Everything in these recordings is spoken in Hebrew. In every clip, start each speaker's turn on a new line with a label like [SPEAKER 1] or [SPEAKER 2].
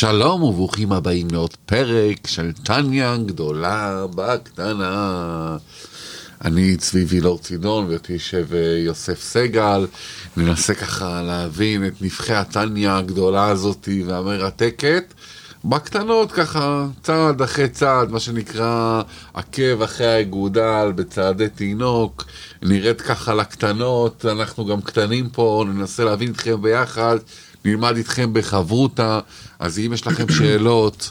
[SPEAKER 1] שלום וברוכים הבאים לעוד פרק של טניה גדולה בקטנה. אני צבי וילור צידון ואיתי יושב אה, יוסף סגל. ננסה ככה להבין את נבחי הטניה הגדולה הזאתי והמרתקת. בקטנות ככה, צעד אחרי צעד, מה שנקרא עקב אחרי האגודל בצעדי תינוק, נראית ככה לקטנות, אנחנו גם קטנים פה, ננסה להבין איתכם ביחד, נלמד איתכם בחברותה, אז אם יש לכם שאלות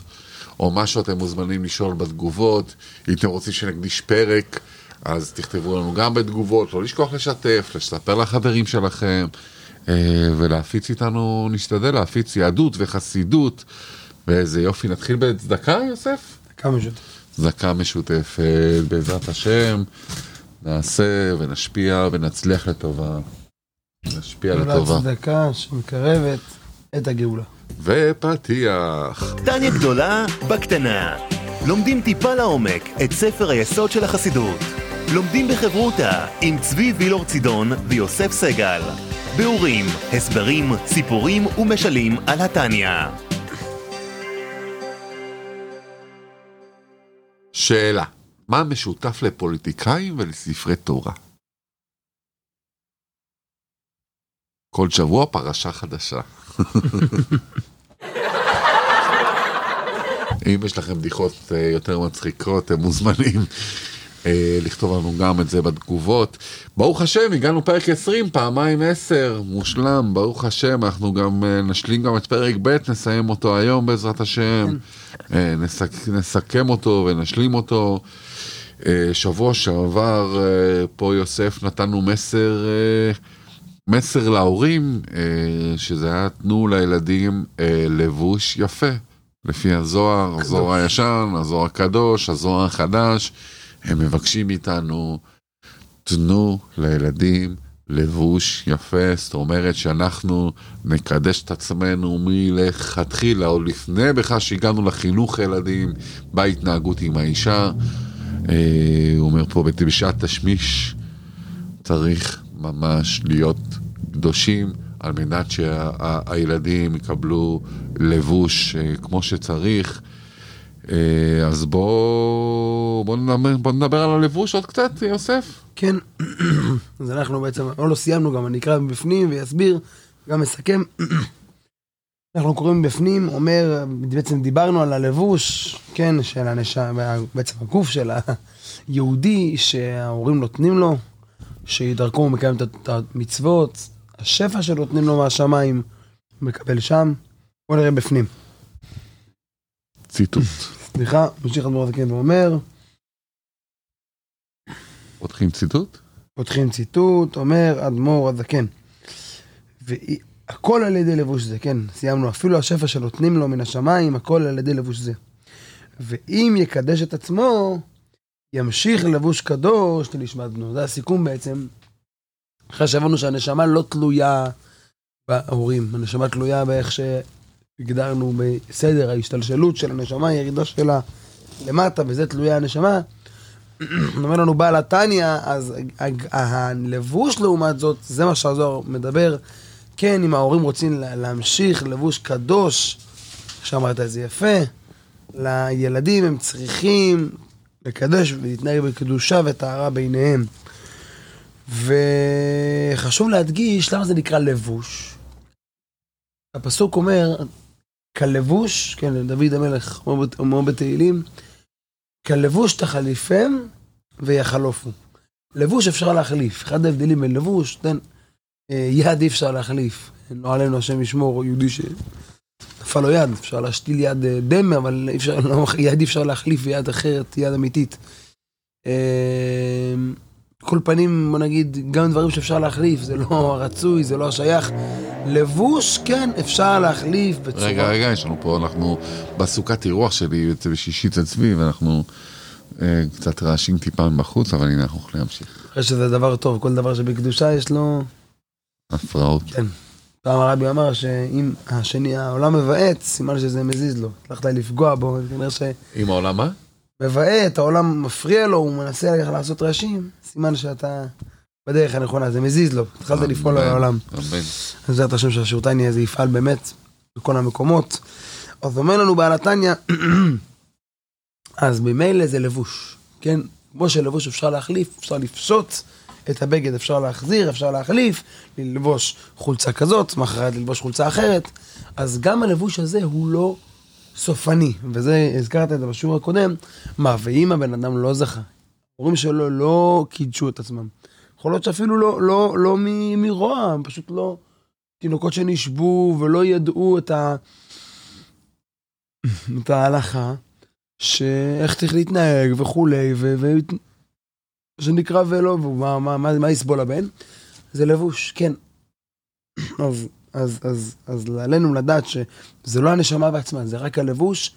[SPEAKER 1] או משהו אתם מוזמנים לשאול בתגובות, אם אתם רוצים שנקדיש פרק, אז תכתבו לנו גם בתגובות, לא לשכוח לשתף, לספר לחברים שלכם, אה, ולהפיץ איתנו, נשתדל להפיץ יהדות וחסידות. ואיזה יופי, נתחיל בצדקה, יוסף?
[SPEAKER 2] צדקה משותפת.
[SPEAKER 1] צדקה משותפת, בעזרת השם, נעשה ונשפיע ונצליח לטובה. נשפיע לטובה.
[SPEAKER 2] צדקה שמקרבת את הגאולה.
[SPEAKER 1] ופתיח.
[SPEAKER 3] טניה גדולה בקטנה. לומדים טיפה לעומק את ספר היסוד של החסידות. לומדים בחברותה עם צבי וילור צידון ויוסף סגל. ביאורים, הסברים, סיפורים ומשלים על התניא.
[SPEAKER 1] שאלה, מה משותף לפוליטיקאים ולספרי תורה? כל שבוע פרשה חדשה. אם יש לכם בדיחות אה, יותר מצחיקות, הם מוזמנים אה, לכתוב לנו גם את זה בתגובות. ברוך השם, הגענו פרק 20, פעמיים 10, מושלם, ברוך השם, אנחנו גם אה, נשלים גם את פרק ב', נסיים אותו היום בעזרת השם, אה, נסק, נסכם אותו ונשלים אותו. שבוע שעבר פה יוסף נתנו מסר, מסר להורים, אה, שזה היה תנו לילדים אה, לבוש יפה, לפי הזוהר, הזוהר הישן, הזוהר הקדוש, הזוהר החדש. הם מבקשים מאיתנו, תנו לילדים לבוש יפה, זאת אומרת שאנחנו נקדש את עצמנו מלכתחילה, עוד לפני בכלל שהגענו לחינוך ילדים, בהתנהגות עם האישה. אה, הוא אומר פה, בשעת תשמיש צריך ממש להיות קדושים. על מנת שהילדים יקבלו לבוש אה, כמו שצריך. אה, אז בואו בוא נדבר, בוא נדבר על הלבוש עוד קצת, יוסף.
[SPEAKER 2] כן, אז אנחנו בעצם, עוד לא סיימנו גם, אני אקרא מבפנים ואסביר, גם אסכם. אנחנו קוראים מבפנים, אומר, בעצם דיברנו על הלבוש, כן, של הנשם, בעצם הגוף של היהודי שההורים נותנים לו, שדרכו הוא מקיים את המצוות, השפע שנותנים לו מהשמיים, הוא מקבל שם. בוא נראה בפנים.
[SPEAKER 1] ציטוט.
[SPEAKER 2] סליחה, ממשיך אדמו"ר הזקן ואומר,
[SPEAKER 1] פותחים ציטוט?
[SPEAKER 2] פותחים ציטוט, אומר אדמו"ר הזקן. והכל על ידי לבוש זה, כן, סיימנו, אפילו השפע שנותנים לו מן השמיים, הכל על ידי לבוש זה. ואם יקדש את עצמו, ימשיך לבוש קדוש לנשמת בנו. זה הסיכום בעצם. אחרי שהבנו שהנשמה לא תלויה בהורים, הנשמה תלויה באיך שהגדרנו בסדר ההשתלשלות של הנשמה, הירידה שלה למטה, וזה תלויה הנשמה. אומר לנו בעל התניא, אז הלבוש לעומת זאת, זה מה שהזוהר מדבר. כן, אם ההורים רוצים להמשיך לבוש קדוש, שאמרת את זה יפה, לילדים הם צריכים לקדש ולהתנהג בקדושה וטהרה ביניהם. וחשוב להדגיש למה זה נקרא לבוש. הפסוק אומר, כלבוש, כן, דוד המלך אומר בתהילים, כלבוש תחליפם ויחלופו. לבוש אפשר להחליף, אחד ההבדלים בין לבוש, תן, אה, יד אי אפשר להחליף. לא עלינו השם ישמור, יהודי שנפל לו יד, אפשר להשתיל יד אה, דמה, אבל אפשר, לא, יד אי אפשר להחליף ביד אחרת, יד אמיתית. כל פנים, בוא נגיד, גם דברים שאפשר להחליף, זה לא רצוי, זה לא השייך. לבוש, כן, אפשר להחליף בצורה...
[SPEAKER 1] רגע, רגע, יש לנו פה, אנחנו בסוכת אירוח שלי, בשישית אצלי, ואנחנו אה, קצת רעשים טיפה מבחוץ, אבל הנה, אנחנו יכולים להמשיך.
[SPEAKER 2] אחרי שזה דבר טוב, כל דבר שבקדושה יש לו...
[SPEAKER 1] הפרעות.
[SPEAKER 2] כן. פעם הרבי אמר שאם השני, העולם מבעץ, סימן שזה מזיז לו. הצלחת לפגוע בו, כנראה ש...
[SPEAKER 1] אם העולם מה?
[SPEAKER 2] מבעט, העולם מפריע לו, הוא מנסה לעשות רעשים, סימן שאתה בדרך הנכונה, זה מזיז לו, התחלת לפעול על העולם.
[SPEAKER 1] אמן.
[SPEAKER 2] בעזרת השם שהשירותני הזה יפעל באמת בכל המקומות. אז אומר לנו בעל התניא, אז ממילא זה לבוש, כן? כמו שלבוש אפשר להחליף, אפשר לפשוט את הבגד, אפשר להחזיר, אפשר להחליף, ללבוש חולצה כזאת, מחרת ללבוש חולצה אחרת, אז גם הלבוש הזה הוא לא סופני, וזה, הזכרת את זה בשיעור הקודם, מה, ואם הבן אדם לא זכה, ההורים שלו לא קידשו את עצמם, יכול להיות שאפילו לא, לא, לא מ- מרוע, הם פשוט לא, תינוקות שנשבו ולא ידעו את ה... את ההלכה, שאיך צריך להתנהג וכולי, ו... ו... שנקרא ולא, ומה מה, מה, מה יסבול הבן? זה לבוש, כן. אז, אז, אז, אז עלינו לדעת שזה לא הנשמה בעצמה, זה רק הלבוש,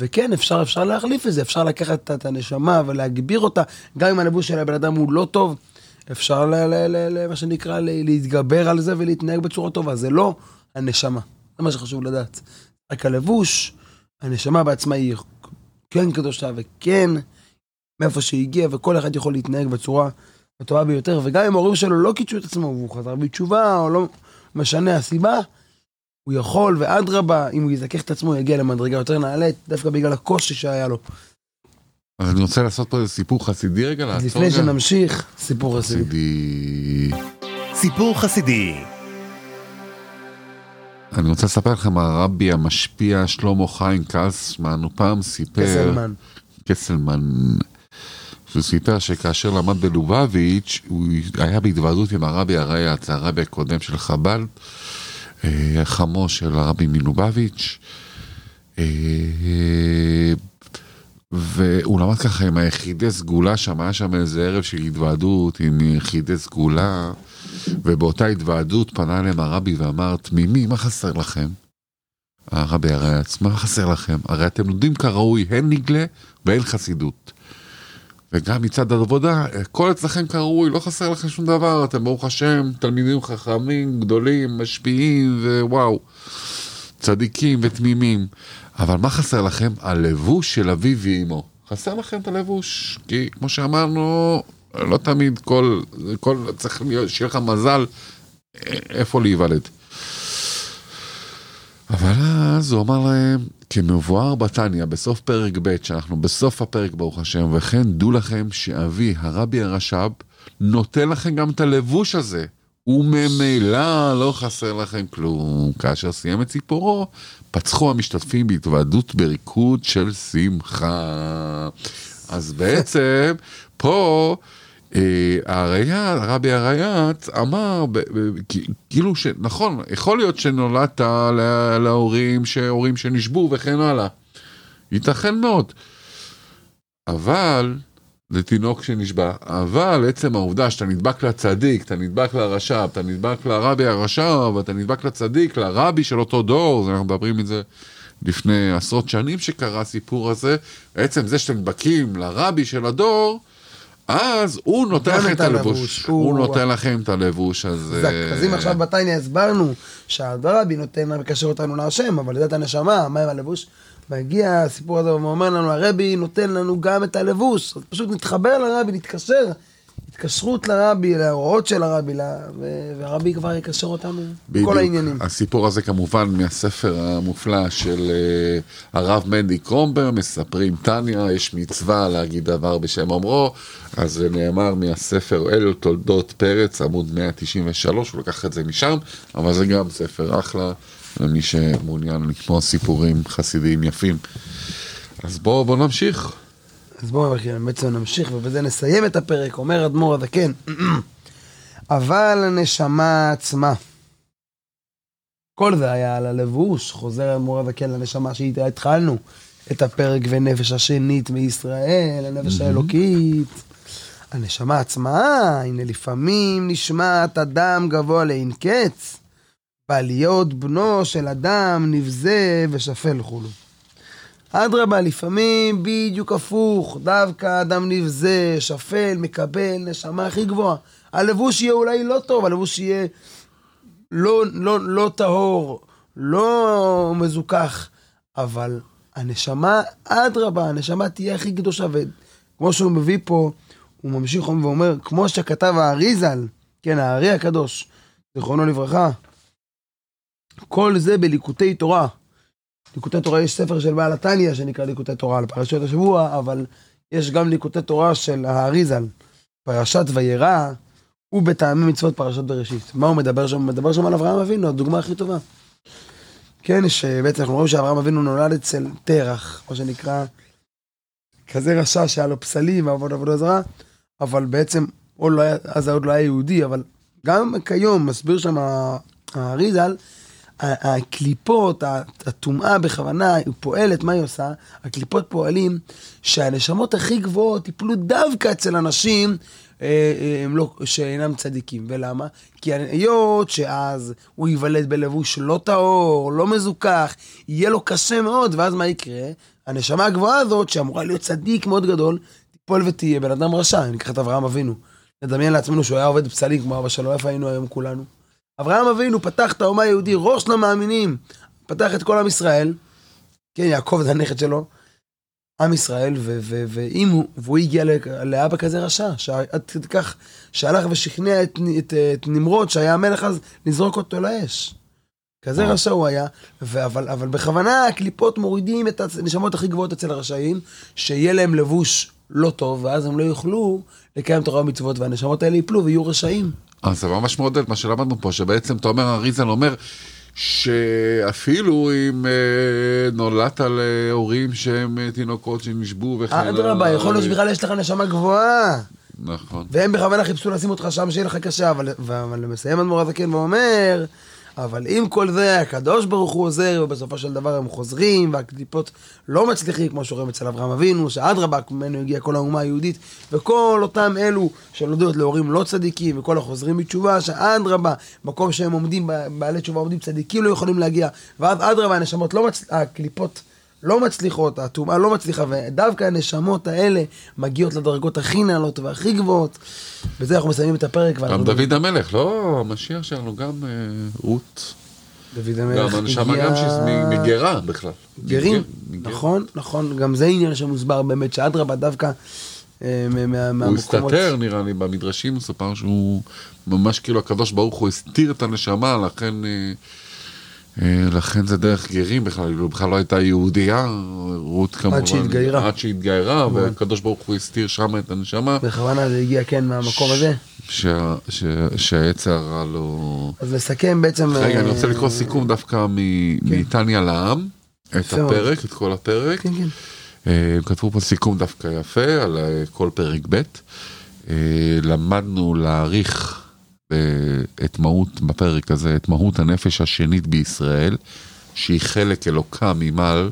[SPEAKER 2] וכן, אפשר, אפשר להחליף את זה, אפשר לקחת את- הנשמה ולהגביר אותה, גם אם הלבוש של הבן אדם הוא לא טוב, אפשר, ל, ל, ל, ל, מה שנקרא, ל, להתגבר על זה ולהתנהג בצורה טובה, זה לא הנשמה, זה מה שחשוב לדעת. רק הלבוש, הנשמה בעצמה היא כן קדושה וכן מאיפה שהיא הגיעה, וכל אחד יכול להתנהג בצורה הטובה ביותר, וגם אם ההורים שלו לא קידשו את עצמו והוא חזר בתשובה, או לא משנה הסיבה, הוא יכול, ואדרבה, אם הוא יזכך את עצמו, יגיע למדרגה יותר נעלית, דווקא בגלל הקושי שהיה לו.
[SPEAKER 1] אז אני רוצה לעשות פה איזה סיפור חסידי רגע, לעצור
[SPEAKER 2] לפני
[SPEAKER 1] רגע.
[SPEAKER 2] שנמשיך, סיפור חסידי.
[SPEAKER 1] חסידי.
[SPEAKER 3] סיפור חסידי.
[SPEAKER 1] אני רוצה לספר לכם, הרבי המשפיע שלמה חיים קלסמן, הוא פעם סיפר...
[SPEAKER 2] קסלמן.
[SPEAKER 1] קסלמן. שהוא סיפר שכאשר למד בלובביץ', הוא היה בהתוועדות עם הרבי הרייץ, הרבי הקודם של חב"ד, אה, חמו של הרבי מלובביץ', אה, והוא למד ככה עם היחידי סגולה שם, היה שם איזה ערב של התוועדות עם יחידי סגולה, ובאותה התוועדות פנה אליהם הרבי ואמר, תמימי, מה חסר לכם? הרבי הרייץ, מה חסר לכם? הרי אתם לומדים כראוי, הן נגלה והן חסידות. וגם מצד העבודה, הכל אצלכם כראוי, לא חסר לכם שום דבר, אתם ברוך השם, תלמידים חכמים, גדולים, משפיעים, ווואו, צדיקים ותמימים. אבל מה חסר לכם? הלבוש של אביו ואימו. חסר לכם את הלבוש, כי כמו שאמרנו, לא תמיד כל, כל צריך להיות, שיהיה לך מזל אה, איפה להיוולד. אבל אז הוא אמר להם, כמבואר בתניא, בסוף פרק ב', שאנחנו בסוף הפרק ברוך השם, וכן דעו לכם שאבי, הרבי הרש"ב, נותן לכם גם את הלבוש הזה. וממילא לא חסר לכם כלום. כאשר סיים את סיפורו, פצחו המשתתפים בהתוועדות בריקוד של שמחה. אז בעצם, פה... אה, הריי"צ, הרבי הריי"צ אמר, כאילו שנכון, יכול להיות שנולדת לה- להורים, שהורים שנשבו וכן הלאה. ייתכן מאוד. אבל, לתינוק שנשבע, אבל עצם העובדה שאתה נדבק לצדיק, אתה נדבק לרש"ב, אתה נדבק לרבי הרש"ב, אתה נדבק לצדיק, לרבי של אותו דור, זה אנחנו מדברים את זה לפני עשרות שנים שקרה הסיפור הזה, עצם זה שאתם נדבקים לרבי של הדור, אז הוא נותן לכם
[SPEAKER 2] את
[SPEAKER 1] הלבוש, הוא נותן לכם את הלבוש, אז... אה,
[SPEAKER 2] אז אם עכשיו בתניא הסברנו שהרבי נותן, מקשר אותנו להשם, אבל לדעת הנשמה, מה עם הלבוש? מגיע הסיפור הזה ואומר לנו, הרבי נותן לנו גם את הלבוש, אז פשוט נתחבר לרבי, נתקשר, התקשרות לרבי, להוראות של הרבי, לה- והרבי כבר יקשר אותנו,
[SPEAKER 1] בדיוק.
[SPEAKER 2] כל העניינים.
[SPEAKER 1] הסיפור הזה כמובן מהספר המופלא של uh, הרב מנדי קרומבר, מספרים טניה, יש מצווה להגיד דבר בשם אומרו, אז זה נאמר מהספר אלו תולדות פרץ, עמוד 193, הוא לקח את זה משם, אבל זה גם ספר אחלה, למי שמעוניין לקרוא סיפורים חסידיים יפים. אז בואו בוא נמשיך.
[SPEAKER 2] אז בואו בעצם נמשיך ובזה נסיים את הפרק, אומר אדמו"ר הזקן, אבל הנשמה עצמה, כל זה היה על הלבוש, חוזר אדמו"ר הזקן לנשמה שאיתה התחלנו. את הפרק ונפש השנית מישראל, הנפש האלוקית. הנשמה עצמה, הנה לפעמים נשמעת אדם גבוה לאין קץ, בעליות בנו של אדם נבזה ושפל חולו. אדרבה, לפעמים בדיוק הפוך, דווקא אדם נבזה, שפל, מקבל נשמה הכי גבוהה. הלבוש יהיה אולי לא טוב, הלבוש יהיה לא, לא, לא טהור, לא מזוכח, אבל הנשמה, אדרבה, הנשמה תהיה הכי קדושה, וכמו שהוא מביא פה, הוא ממשיך ואומר, כמו שכתב האריזל, כן, הארי הקדוש, זיכרונו לברכה, כל זה בליקוטי תורה. ליקוטי תורה יש ספר של בעל התניא שנקרא ליקוטי תורה על פרשיות השבוע, אבל יש גם ליקוטי תורה של האריזל, פרשת וירא, ובטעמי מצוות פרשת בראשית. מה הוא מדבר שם? הוא מדבר שם על אברהם אבינו, הדוגמה הכי טובה. כן, שבעצם אנחנו רואים שאברהם אבינו נולד אצל תרח, מה שנקרא, כזה רשע שהיה לו פסלים ועבוד עבודה זרה, אבל בעצם, עוד לא היה, אז עוד לא היה יהודי, אבל גם כיום, מסביר שם האריזל, הקליפות, הטומאה בכוונה, היא פועלת, מה היא עושה? הקליפות פועלים שהנשמות הכי גבוהות יפלו דווקא אצל אנשים אה, אה, הם לא, שאינם צדיקים. ולמה? כי היות שאז הוא ייוולד בלבוש לא טהור, לא מזוכח, יהיה לו קשה מאוד, ואז מה יקרה? הנשמה הגבוהה הזאת, שאמורה להיות צדיק מאוד גדול, תיפול ותהיה בן אדם רשע, אם ניקח את אברהם אבינו. נדמיין לעצמנו שהוא היה עובד פסלים כמו אבא שלו, איפה היינו היום כולנו? אברהם אבינו פתח את האומה היהודי, ראש למאמינים, פתח את כל עם ישראל, כן, יעקב זה הנכד שלו, עם ישראל, ואם הוא, והוא הגיע לאבא כזה רשע, שעד כדי כך שהלך ושכנע את, את, את נמרוד, שהיה המלך אז, לזרוק אותו לאש. כזה
[SPEAKER 1] וואו.
[SPEAKER 2] רשע הוא היה, אבל, אבל בכוונה הקליפות מורידים את הנשמות הכי גבוהות אצל הרשעים, שיהיה להם לבוש לא טוב, ואז הם לא יוכלו לקיים תורה ומצוות, והנשמות האלה ייפלו ויהיו רשעים.
[SPEAKER 1] אז זה ממש מעודד מה שלמדנו פה, שבעצם אתה אומר, אריזל אומר, שאפילו אם אה, נולדת להורים שהם אה, תינוקות שנשבו וכן הלאה.
[SPEAKER 2] אדרבה, יכול להיות שבכלל יש לך נשמה גבוהה.
[SPEAKER 1] נכון.
[SPEAKER 2] והם בכוונה חיפשו לשים אותך שם שיהיה לך קשה, אבל, אבל מסיים אדמו"ר הזקן ואומר, אבל עם כל זה, הקדוש ברוך הוא עוזר, ובסופו של דבר הם חוזרים, והקליפות לא מצליחים, כמו שרואים אצל אברהם אבינו, שאדרבה, ממנו הגיעה כל האומה היהודית, וכל אותם אלו שנולדו להורים לא צדיקים, וכל החוזרים בתשובה, שאדרבה, מקום שהם עומדים, בעלי תשובה עומדים צדיקים לא יכולים להגיע, ואז אדרבה, הנשמות לא מצליחות, הקליפות לא מצליחות, הטומאה לא מצליחה, ודווקא הנשמות האלה מגיעות לדרגות הכי נעלות והכי גבוהות. בזה אנחנו מסיימים את הפרק.
[SPEAKER 1] גם דוד המלך, לא, המשיח שלנו, גם אה, רות.
[SPEAKER 2] דוד המלך
[SPEAKER 1] גם הנשמה
[SPEAKER 2] הגיע-
[SPEAKER 1] גם שהיא מגרה בכלל.
[SPEAKER 2] גרים,
[SPEAKER 1] מגר-
[SPEAKER 2] נכון, נכון, גם זה עניין שמוסבר באמת, שאדרבה דווקא אה, מה- מה-
[SPEAKER 1] הוא
[SPEAKER 2] מהמקומות...
[SPEAKER 1] הסתתר נראה לי, במדרשים מסופר שהוא ממש כאילו הקדוש ברוך הוא הסתיר את הנשמה, לכן, אה, לכן זה דרך גרים בכלל, כאילו בכלל לא הייתה יהודייה, רות כמובן,
[SPEAKER 2] שהתגיירה.
[SPEAKER 1] עד שהתגיירה, והקדוש ברוך הוא הסתיר שם את הנשמה,
[SPEAKER 2] בכוונה זה הגיע כן מהמקום הזה.
[SPEAKER 1] שה- שה- שהעץ הרע לא...
[SPEAKER 2] אז לסכם בעצם...
[SPEAKER 1] רגע,
[SPEAKER 2] אה,
[SPEAKER 1] אני רוצה לקרוא סיכום דווקא מ- מתניא לעם, את. הפרק, את כל הפרק.
[SPEAKER 2] כן, כן.
[SPEAKER 1] אה, הם כתבו פה סיכום דווקא יפה על אה, כל פרק ב'. אה, למדנו להעריך אה, את מהות, בפרק הזה, את מהות הנפש השנית בישראל, שהיא חלק אלוקה ממעל.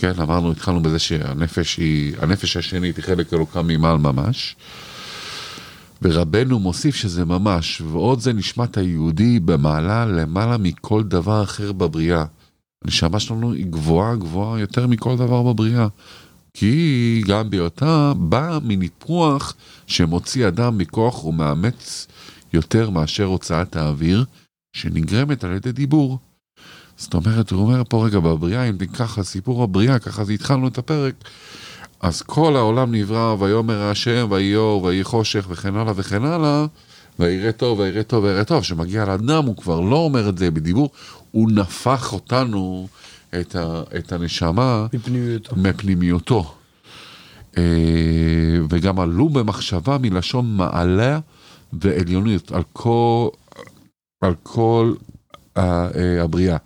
[SPEAKER 1] כן, אמרנו, התחלנו בזה שהנפש היא, הנפש השנית היא חלק אלוקה ממעל ממש. ורבנו מוסיף שזה ממש, ועוד זה נשמת היהודי במעלה למעלה מכל דבר אחר בבריאה. הנשמה שלנו היא גבוהה גבוהה יותר מכל דבר בבריאה. כי גם בהיותה באה מניפוח שמוציא אדם מכוח ומאמץ יותר מאשר הוצאת האוויר שנגרמת על ידי דיבור. זאת אומרת, הוא אומר פה רגע בבריאה, אם ניקח סיפור הבריאה, ככה זה התחלנו את הפרק, אז כל העולם נברא, ויאמר השם, ויהי אור, ויהי חושך, וכן הלאה וכן הלאה, ויראה טוב, ויראה טוב, ויראה טוב. כשמגיע לאדם, הוא כבר לא אומר את זה בדיבור, הוא נפח אותנו, את, ה, את הנשמה,
[SPEAKER 2] מפנימיותו.
[SPEAKER 1] מפנימיותו. אה, וגם עלו במחשבה מלשון מעלה ועליוניות על כל, על כל ה- אה, הבריאה.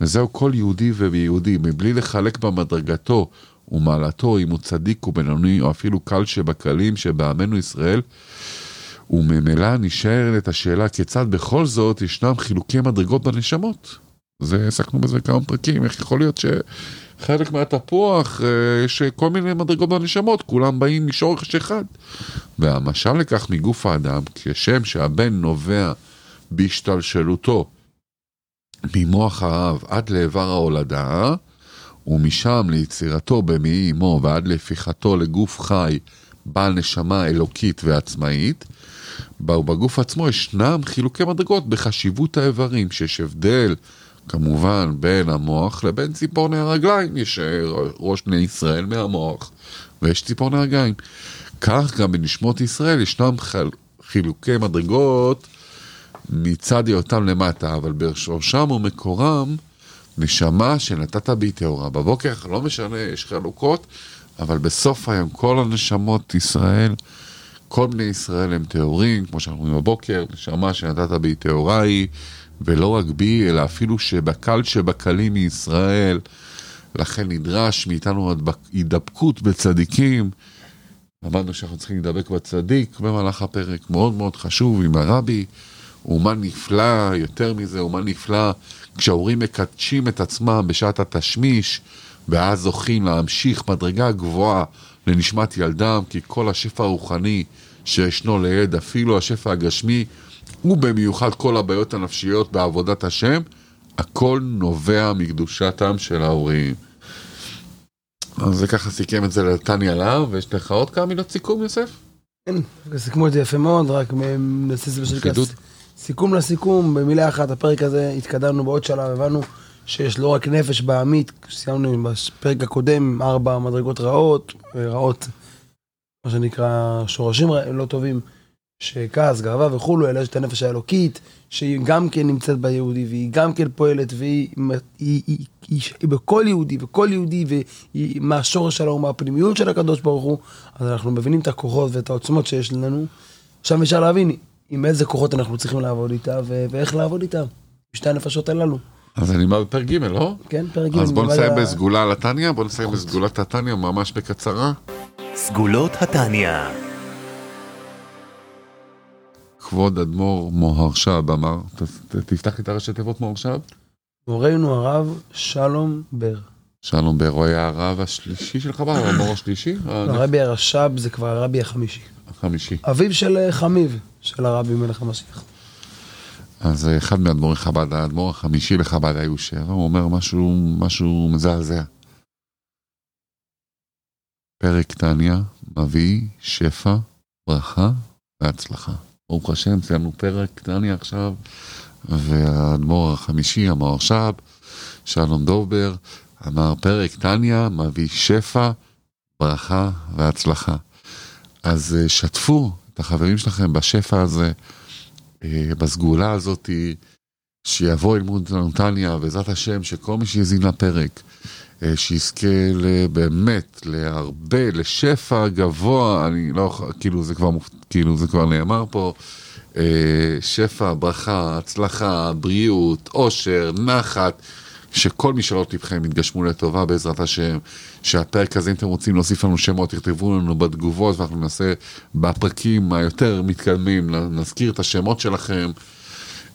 [SPEAKER 1] וזהו כל יהודי ויהודי, מבלי לחלק במדרגתו ומעלתו, אם הוא צדיק ובינוני, או אפילו קל שבקלים שבעמנו ישראל, וממילא נשארת השאלה כיצד בכל זאת ישנם חילוקי מדרגות בנשמות. זה, עסקנו בזה כמה פרקים, איך יכול להיות שחלק מהתפוח, אה, יש כל מיני מדרגות בנשמות, כולם באים משורש אחד. והמשל לכך מגוף האדם, כשם שהבן נובע בהשתלשלותו ממוח האב עד לאיבר ההולדה, ומשם ליצירתו במעי אמו ועד להפיכתו לגוף חי, בעל נשמה אלוקית ועצמאית, בגוף עצמו ישנם חילוקי מדרגות בחשיבות האיברים, שיש הבדל כמובן בין המוח לבין ציפורני הרגליים, יש ראש בני ישראל מהמוח ויש ציפורני הרגליים. כך גם בנשמות ישראל ישנם חל- חילוקי מדרגות מצד היותם למטה, אבל בשורשם ומקורם נשמה שנתת בי טהורה. בבוקר, לא משנה, יש חלוקות, אבל בסוף היום כל הנשמות ישראל, כל בני ישראל הם טהורים, כמו שאנחנו אומרים בבוקר, נשמה שנתת בי טהורה היא, ולא רק בי, אלא אפילו שבקל שבקלים מישראל, לכן נדרש מאיתנו הידבקות בצדיקים. למדנו שאנחנו צריכים להידבק בצדיק במהלך הפרק, מאוד מאוד חשוב עם הרבי. ומה נפלא, יותר מזה, ומה נפלא כשההורים מקדשים את עצמם בשעת התשמיש, ואז זוכים להמשיך מדרגה גבוהה לנשמת ילדם, כי כל השפע הרוחני שישנו ליד, אפילו השפע הגשמי, ובמיוחד כל הבעיות הנפשיות בעבודת השם, הכל נובע מקדושתם של ההורים. אז זה ככה סיכם את זה לטניה להב, ויש לך עוד כמה מילות סיכום, יוסף?
[SPEAKER 2] כן, סיכמו את זה יפה מאוד, רק נעשה את זה בשביל כס. סיכום לסיכום, במילה אחת, הפרק הזה, התקדמנו בעוד שלב, הבנו שיש לא רק נפש בעמית, סיימנו בפרק הקודם ארבע מדרגות רעות, רעות, מה שנקרא שורשים לא טובים, שכעס, גאווה וכולו, אלא יש את הנפש האלוקית, שהיא גם כן נמצאת ביהודי, והיא גם כן פועלת, והיא היא, היא, היא, היא, היא בכל יהודי, וכל יהודי, והיא מהשורש שלו, מהפנימיות של הקדוש ברוך הוא, אז אנחנו מבינים את הכוחות ואת העוצמות שיש לנו. עכשיו אפשר להבין עם איזה כוחות אנחנו צריכים לעבוד איתה, ואיך לעבוד איתה, בשתי הנפשות הללו.
[SPEAKER 1] אז אני בא בפרק ג', לא?
[SPEAKER 2] כן, פרק ג'.
[SPEAKER 1] אז בוא נסיים בסגולה על התניא, בוא נסיים בסגולת התניא ממש בקצרה.
[SPEAKER 3] סגולות התניא.
[SPEAKER 1] כבוד אדמו"ר מוהרשב אמר, תפתח לי את הראשי תיבות מוהרשב.
[SPEAKER 2] מורנו הרב שלום בר.
[SPEAKER 1] שלום בר, הוא היה הרב השלישי של חב"ד, האדמו"ר השלישי?
[SPEAKER 2] הרבי הרש"ב זה כבר הרבי החמישי.
[SPEAKER 1] החמישי.
[SPEAKER 2] אביו של אה, חמיב, של הרבי מלך המשיח.
[SPEAKER 1] אז אה, אחד מאדמו"רי חב"ד, האדמו"ר החמישי לחב"ד היו שבע, הוא אומר משהו, משהו מזעזע. פרק תניא מביא שפע, ברכה והצלחה. ברוך השם, סיימנו פרק תניא עכשיו, והאדמו"ר החמישי, המהרש"ב, שלום דובר, אמר פרק תניא מביא שפע, ברכה והצלחה. אז אה, שתפו את החברים שלכם בשפע הזה, אה, בסגולה הזאת, שיבוא ללמוד נתניה, בעזרת השם, שכל מי שיזין לפרק, אה, שיזכה באמת להרבה, לשפע גבוה, אני לא, כאילו זה כבר, כאילו זה כבר נאמר פה, שפע, ברכה, הצלחה, בריאות, עושר, נחת. שכל משאלות לבכם יתגשמו לטובה בעזרת השם, שהפרק הזה, אם אתם רוצים להוסיף לנו שמות, תכתבו לנו בתגובות ואנחנו ננסה בפרקים היותר מתקדמים, נזכיר את השמות שלכם,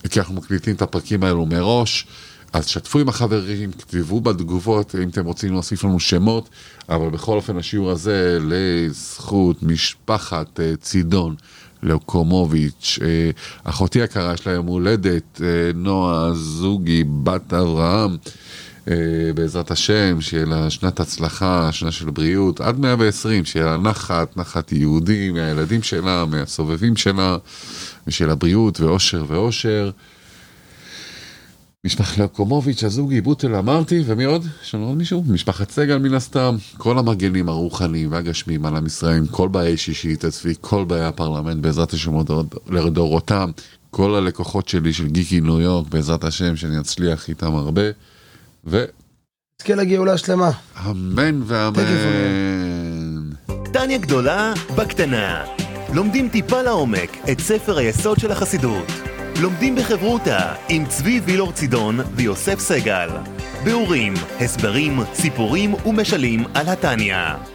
[SPEAKER 1] כי אנחנו מקליטים את הפרקים האלו מראש. אז שתפו עם החברים, כתבו בתגובות אם אתם רוצים להוסיף לנו שמות, אבל בכל אופן השיעור הזה לזכות משפחת אה, צידון. לאוקומוביץ', אה, אחותי הקרה יש לה יום הולדת, אה, נועה זוגי, בת אברהם, בעזרת השם, שיהיה לה שנת הצלחה, שנה של בריאות, עד 120, שיהיה לה נחת, נחת יהודי מהילדים שלה, מהסובבים שלה, ושיהיה לה בריאות ואושר ואושר. משפחת לקומוביץ', הזוגי, בוטל אמרתי, ומי עוד? יש לנו עוד מישהו? משפחת סגל מן הסתם. כל המגנים הרוחניים והגשמיים על עם ישראל, כל באי שישית הצבי, כל באי הפרלמנט, בעזרת השם לדורותם, כל הלקוחות שלי של גיקי ניו יורק, בעזרת השם, שאני אצליח איתם הרבה, ו...
[SPEAKER 2] תזכה לגאולה שלמה.
[SPEAKER 1] אמן ואמן.
[SPEAKER 3] טניה גדולה בקטנה. לומדים טיפה לעומק את ספר היסוד של החסידות. לומדים בחברותה עם צבי וילור צידון ויוסף סגל. ביאורים, הסברים, סיפורים ומשלים על התניא.